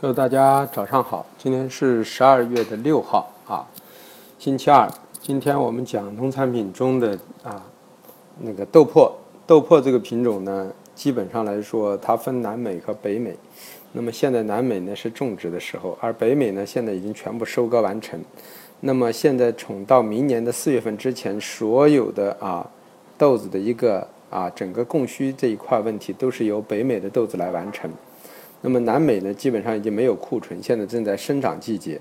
各位大家早上好，今天是十二月的六号啊，星期二。今天我们讲农产品中的啊那个豆粕。豆粕这个品种呢，基本上来说它分南美和北美。那么现在南美呢是种植的时候，而北美呢现在已经全部收割完成。那么现在从到明年的四月份之前，所有的啊豆子的一个啊整个供需这一块问题，都是由北美的豆子来完成。那么南美呢，基本上已经没有库存，现在正在生长季节。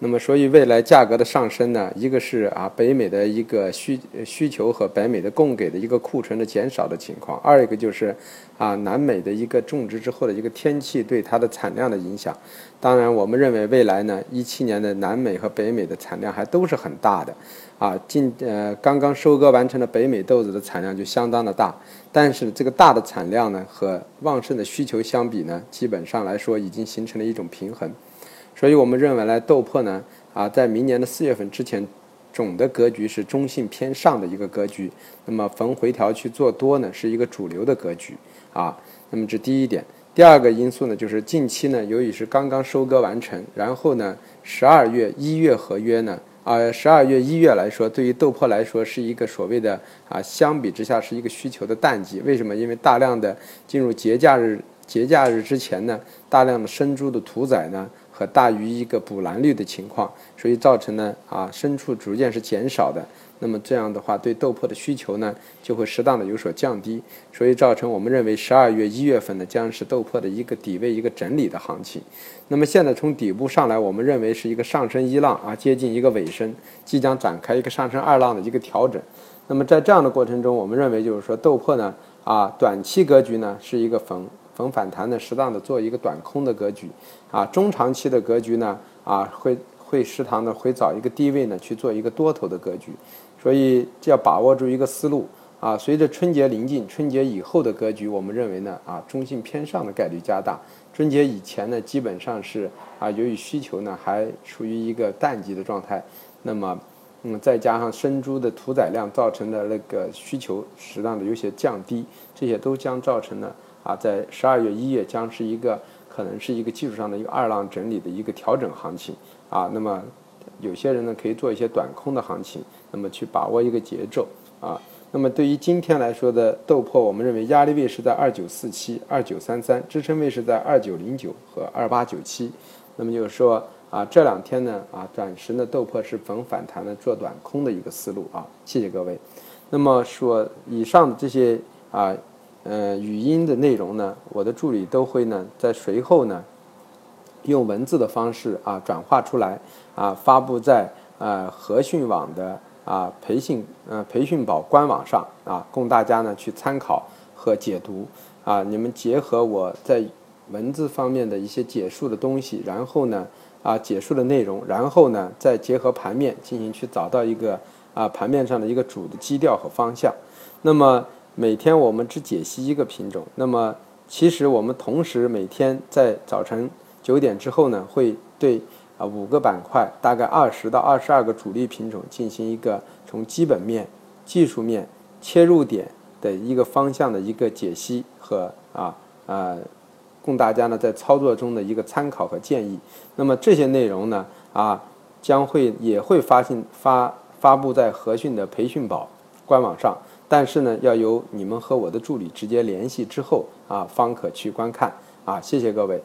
那么，所以未来价格的上升呢，一个是啊北美的一个需需求和北美的供给的一个库存的减少的情况；二一个就是啊南美的一个种植之后的一个天气对它的产量的影响。当然，我们认为未来呢，一七年的南美和北美的产量还都是很大的。啊，近呃刚刚收割完成的北美豆子的产量就相当的大，但是这个大的产量呢和旺盛的需求相比呢，基本上来说已经形成了一种平衡。所以我们认为呢，豆粕呢，啊，在明年的四月份之前，总的格局是中性偏上的一个格局。那么逢回调去做多呢，是一个主流的格局啊。那么这第一点，第二个因素呢，就是近期呢，由于是刚刚收割完成，然后呢，十二月、一月合约呢，啊，十二月、一月来说，对于豆粕来说是一个所谓的啊，相比之下是一个需求的淡季。为什么？因为大量的进入节假日，节假日之前呢，大量的生猪的屠宰呢。和大于一个补栏率的情况，所以造成呢啊牲畜逐渐是减少的，那么这样的话对豆粕的需求呢就会适当的有所降低，所以造成我们认为十二月一月份呢将是豆粕的一个底位一个整理的行情。那么现在从底部上来，我们认为是一个上升一浪啊接近一个尾声，即将展开一个上升二浪的一个调整。那么在这样的过程中，我们认为就是说豆粕呢啊短期格局呢是一个逢。逢反弹呢，适当的做一个短空的格局，啊，中长期的格局呢，啊，会会适当的会找一个低位呢去做一个多头的格局，所以就要把握住一个思路，啊，随着春节临近，春节以后的格局，我们认为呢，啊，中性偏上的概率加大，春节以前呢，基本上是啊，由于需求呢还处于一个淡季的状态，那么，嗯，再加上生猪的屠宰量造成的那个需求适当的有些降低，这些都将造成呢。啊，在十二月、一月将是一个可能是一个技术上的一个二浪整理的一个调整行情啊。那么有些人呢可以做一些短空的行情，那么去把握一个节奏啊。那么对于今天来说的豆粕，我们认为压力位是在二九四七、二九三三，支撑位是在二九零九和二八九七。那么就是说啊，这两天呢啊，暂时呢豆粕是逢反弹的做短空的一个思路啊。谢谢各位。那么说以上的这些啊。呃，语音的内容呢，我的助理都会呢，在随后呢，用文字的方式啊转化出来啊，发布在呃和讯网的啊培训呃培训宝官网上啊，供大家呢去参考和解读啊。你们结合我在文字方面的一些解述的东西，然后呢啊解述的内容，然后呢再结合盘面进行去找到一个啊盘面上的一个主的基调和方向，那么。每天我们只解析一个品种，那么其实我们同时每天在早晨九点之后呢，会对啊五个板块，大概二十到二十二个主力品种进行一个从基本面、技术面切入点的一个方向的一个解析和啊啊，供大家呢在操作中的一个参考和建议。那么这些内容呢啊将会也会发信发发布在和讯的培训宝官网上。但是呢，要由你们和我的助理直接联系之后啊，方可去观看啊。谢谢各位。